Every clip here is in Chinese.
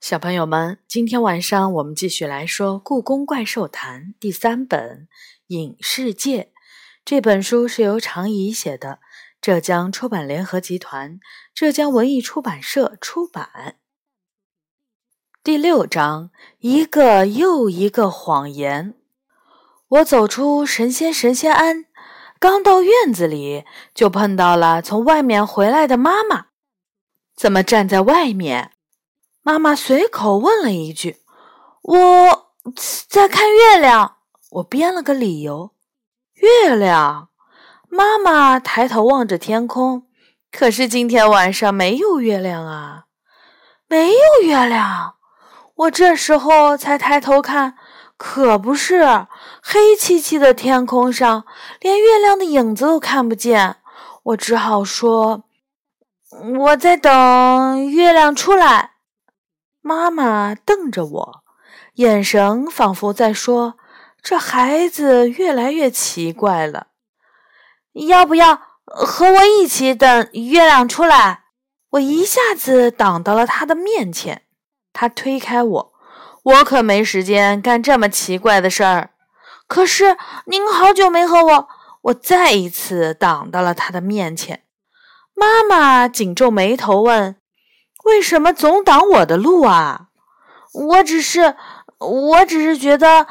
小朋友们，今天晚上我们继续来说《故宫怪兽谈》第三本《影世界》。这本书是由常怡写的，浙江出版联合集团、浙江文艺出版社出版。第六章：一个又一个谎言。我走出神仙神仙庵，刚到院子里，就碰到了从外面回来的妈妈。怎么站在外面？妈妈随口问了一句：“我在看月亮。”我编了个理由：“月亮。”妈妈抬头望着天空，可是今天晚上没有月亮啊，没有月亮。我这时候才抬头看，可不是，黑漆漆的天空上连月亮的影子都看不见。我只好说。我在等月亮出来。妈妈瞪着我，眼神仿佛在说：“这孩子越来越奇怪了。”要不要和我一起等月亮出来？我一下子挡到了他的面前。他推开我，我可没时间干这么奇怪的事儿。可是您好久没和我……我再一次挡到了他的面前。妈妈紧皱眉头问：“为什么总挡我的路啊？”我只是，我只是觉得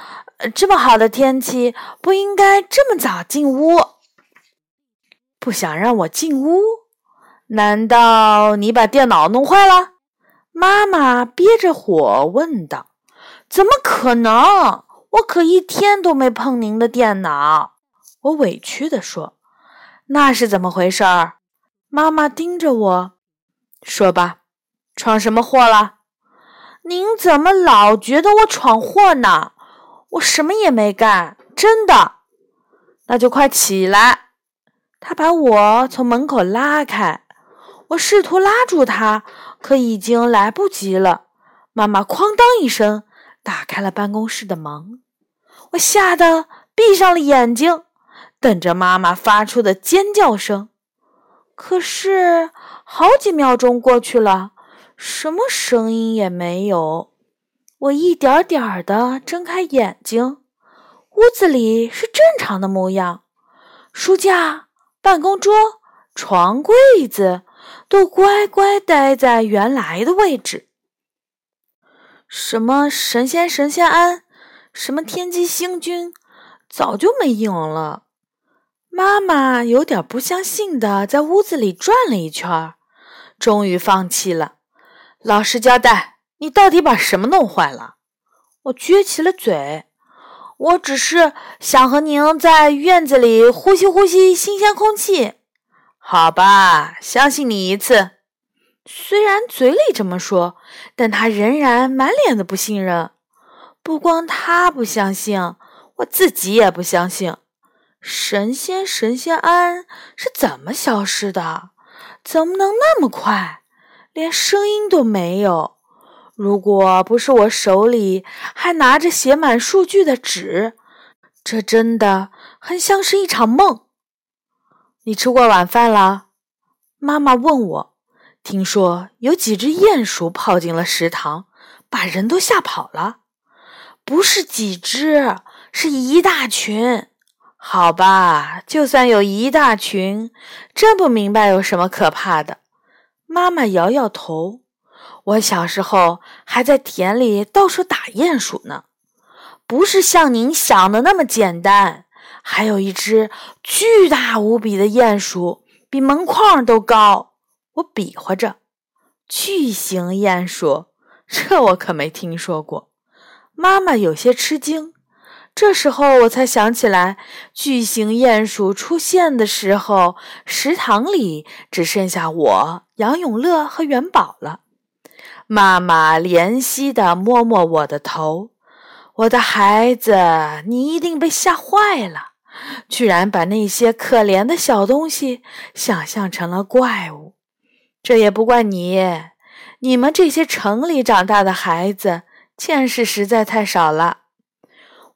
这么好的天气不应该这么早进屋。不想让我进屋？难道你把电脑弄坏了？妈妈憋着火问道：“怎么可能？我可一天都没碰您的电脑。”我委屈地说：“那是怎么回事儿？”妈妈盯着我说：“吧，闯什么祸了？您怎么老觉得我闯祸呢？我什么也没干，真的。那就快起来。”他把我从门口拉开，我试图拉住他，可已经来不及了。妈妈哐当一声打开了办公室的门，我吓得闭上了眼睛，等着妈妈发出的尖叫声。可是，好几秒钟过去了，什么声音也没有。我一点点儿的睁开眼睛，屋子里是正常的模样，书架、办公桌、床、柜子都乖乖待在原来的位置。什么神仙神仙庵，什么天机星君，早就没影了。妈妈有点不相信的在屋子里转了一圈，终于放弃了。老实交代，你到底把什么弄坏了？我撅起了嘴。我只是想和您在院子里呼吸呼吸新鲜空气。好吧，相信你一次。虽然嘴里这么说，但他仍然满脸的不信任。不光他不相信，我自己也不相信。神仙神仙庵是怎么消失的？怎么能那么快？连声音都没有。如果不是我手里还拿着写满数据的纸，这真的很像是一场梦。你吃过晚饭了？妈妈问我。听说有几只鼹鼠跑进了食堂，把人都吓跑了。不是几只，是一大群。好吧，就算有一大群，真不明白有什么可怕的。妈妈摇摇头。我小时候还在田里到处打鼹鼠呢，不是像您想的那么简单。还有一只巨大无比的鼹鼠，比门框都高。我比划着，巨型鼹鼠，这我可没听说过。妈妈有些吃惊。这时候我才想起来，巨型鼹鼠出现的时候，食堂里只剩下我、杨永乐和元宝了。妈妈怜惜地摸摸我的头：“我的孩子，你一定被吓坏了，居然把那些可怜的小东西想象成了怪物。这也不怪你，你们这些城里长大的孩子，见识实在太少了。”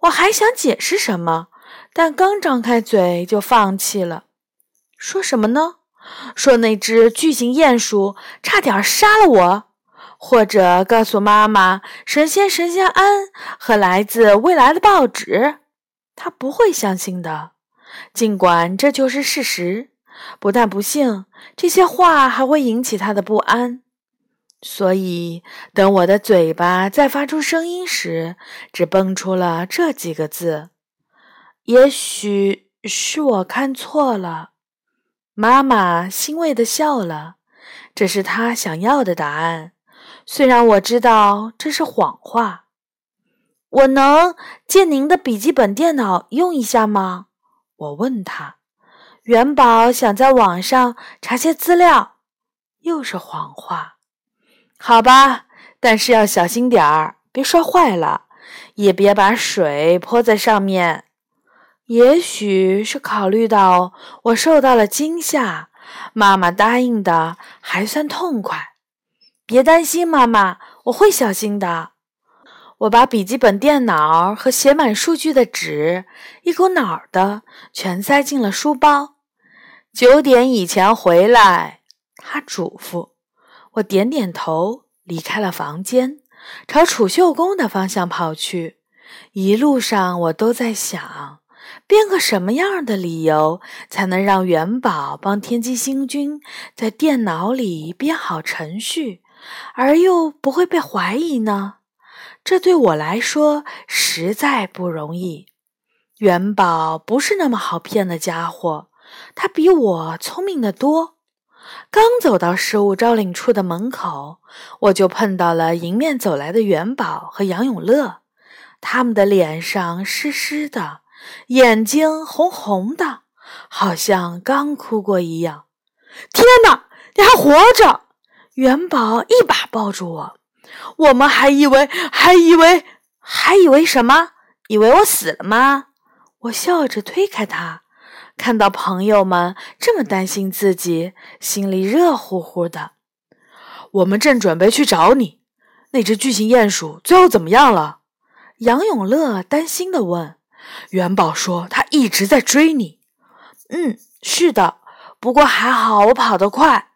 我还想解释什么，但刚张开嘴就放弃了。说什么呢？说那只巨型鼹鼠差点杀了我，或者告诉妈妈神仙神仙安和来自未来的报纸，他不会相信的。尽管这就是事实，不但不信，这些话还会引起他的不安。所以，等我的嘴巴再发出声音时，只蹦出了这几个字：“也许是我看错了。”妈妈欣慰地笑了，这是她想要的答案。虽然我知道这是谎话，我能借您的笔记本电脑用一下吗？我问他。元宝想在网上查些资料，又是谎话。好吧，但是要小心点儿，别摔坏了，也别把水泼在上面。也许是考虑到我受到了惊吓，妈妈答应的还算痛快。别担心，妈妈，我会小心的。我把笔记本电脑和写满数据的纸一股脑儿的全塞进了书包。九点以前回来，他嘱咐。我点点头，离开了房间，朝储秀宫的方向跑去。一路上，我都在想，编个什么样的理由，才能让元宝帮天机星君在电脑里编好程序，而又不会被怀疑呢？这对我来说实在不容易。元宝不是那么好骗的家伙，他比我聪明得多。刚走到事务招领处的门口，我就碰到了迎面走来的元宝和杨永乐。他们的脸上湿湿的，眼睛红红的，好像刚哭过一样。天哪，你还活着！元宝一把抱住我。我们还以为，还以为，还以为什么？以为我死了吗？我笑着推开他。看到朋友们这么担心自己，心里热乎乎的。我们正准备去找你，那只巨型鼹鼠最后怎么样了？杨永乐担心地问。元宝说：“他一直在追你。”嗯，是的，不过还好我跑得快。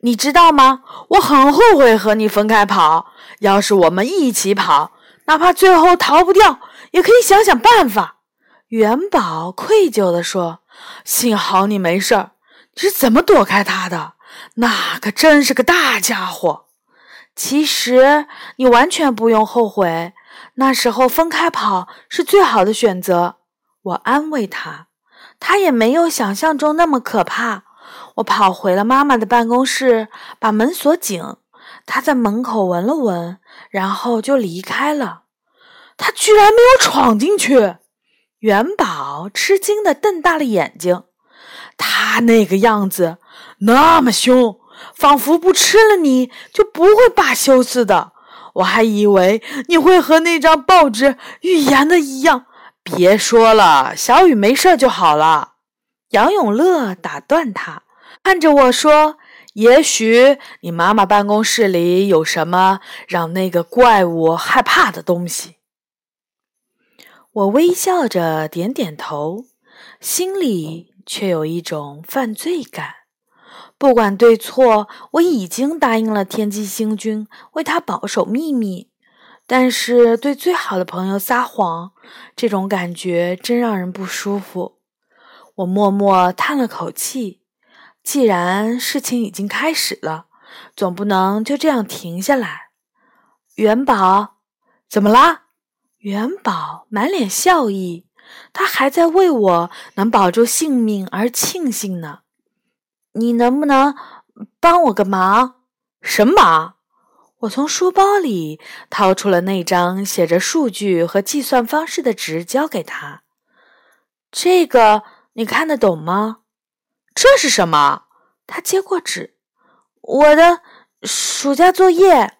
你知道吗？我很后悔和你分开跑。要是我们一起跑，哪怕最后逃不掉，也可以想想办法。元宝愧疚地说。幸好你没事儿，你是怎么躲开他的？那可真是个大家伙。其实你完全不用后悔，那时候分开跑是最好的选择。我安慰他，他也没有想象中那么可怕。我跑回了妈妈的办公室，把门锁紧。他在门口闻了闻，然后就离开了。他居然没有闯进去。元宝吃惊地瞪大了眼睛，他那个样子那么凶，仿佛不吃了你就不会罢休似的。我还以为你会和那张报纸预言的一样。别说了，小雨没事就好了。杨永乐打断他，看着我说：“也许你妈妈办公室里有什么让那个怪物害怕的东西。”我微笑着点点头，心里却有一种犯罪感。不管对错，我已经答应了天机星君为他保守秘密，但是对最好的朋友撒谎，这种感觉真让人不舒服。我默默叹了口气。既然事情已经开始了，总不能就这样停下来。元宝，怎么啦？元宝满脸笑意，他还在为我能保住性命而庆幸呢。你能不能帮我个忙？什么忙？我从书包里掏出了那张写着数据和计算方式的纸，交给他。这个你看得懂吗？这是什么？他接过纸，我的暑假作业。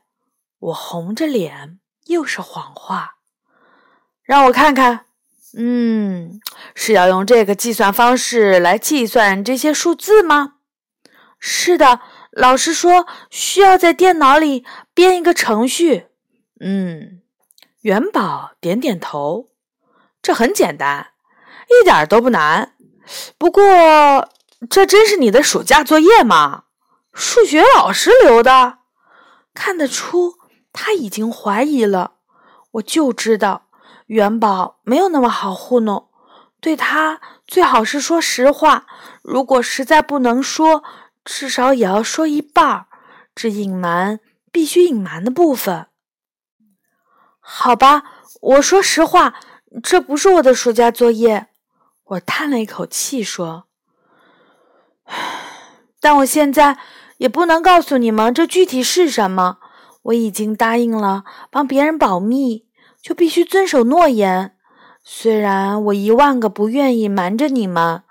我红着脸，又是谎话。让我看看，嗯，是要用这个计算方式来计算这些数字吗？是的，老师说需要在电脑里编一个程序。嗯，元宝点点头，这很简单，一点都不难。不过，这真是你的暑假作业吗？数学老师留的？看得出他已经怀疑了。我就知道元宝没有那么好糊弄，对他最好是说实话。如果实在不能说，至少也要说一半儿，只隐瞒必须隐瞒的部分。好吧，我说实话，这不是我的暑假作业。我叹了一口气说：“ 但我现在也不能告诉你们这具体是什么。我已经答应了帮别人保密，就必须遵守诺言。虽然我一万个不愿意瞒着你们，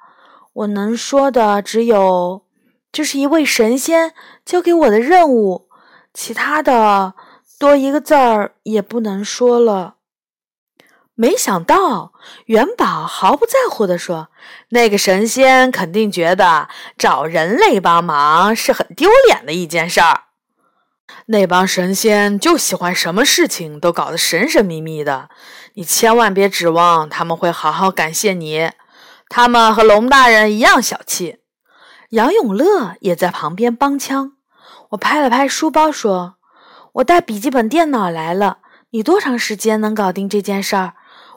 我能说的只有，这是一位神仙交给我的任务，其他的多一个字儿也不能说了。”没想到，元宝毫不在乎地说：“那个神仙肯定觉得找人类帮忙是很丢脸的一件事儿。那帮神仙就喜欢什么事情都搞得神神秘秘的，你千万别指望他们会好好感谢你。他们和龙大人一样小气。”杨永乐也在旁边帮腔。我拍了拍书包说：“我带笔记本电脑来了，你多长时间能搞定这件事儿？”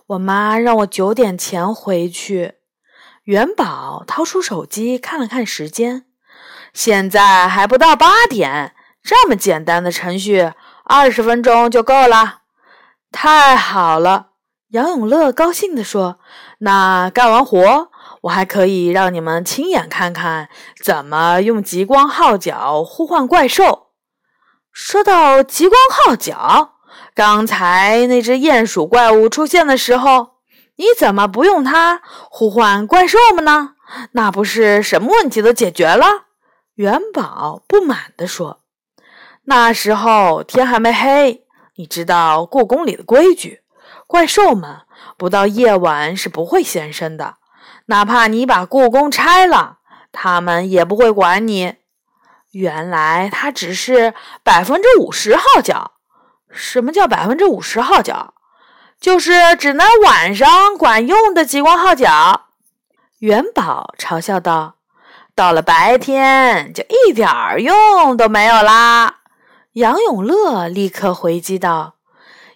我妈让我九点前回去。元宝掏出手机看了看时间，现在还不到八点。这么简单的程序，二十分钟就够了。太好了，杨永乐高兴地说：“那干完活，我还可以让你们亲眼看看怎么用极光号角呼唤怪兽。”说到极光号角。刚才那只鼹鼠怪物出现的时候，你怎么不用它呼唤怪兽们呢？那不是什么问题都解决了？元宝不满地说：“那时候天还没黑，你知道故宫里的规矩，怪兽们不到夜晚是不会现身的。哪怕你把故宫拆了，他们也不会管你。原来它只是百分之五十号角。”什么叫百分之五十号角？就是只能晚上管用的极光号角。元宝嘲笑道：“到了白天就一点儿用都没有啦。”杨永乐立刻回击道：“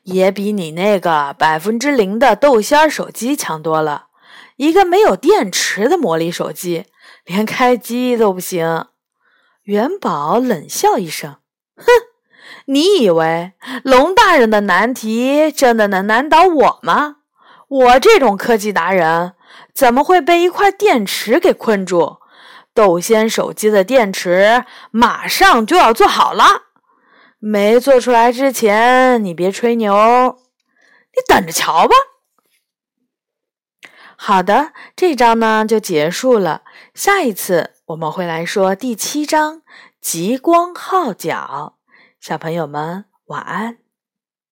也比你那个百分之零的豆仙儿手机强多了。一个没有电池的魔力手机，连开机都不行。”元宝冷笑一声：“哼。”你以为龙大人的难题真的能难倒我吗？我这种科技达人怎么会被一块电池给困住？豆仙手机的电池马上就要做好了，没做出来之前你别吹牛，你等着瞧吧。好的，这章呢就结束了，下一次我们会来说第七章极光号角。小朋友们，晚安。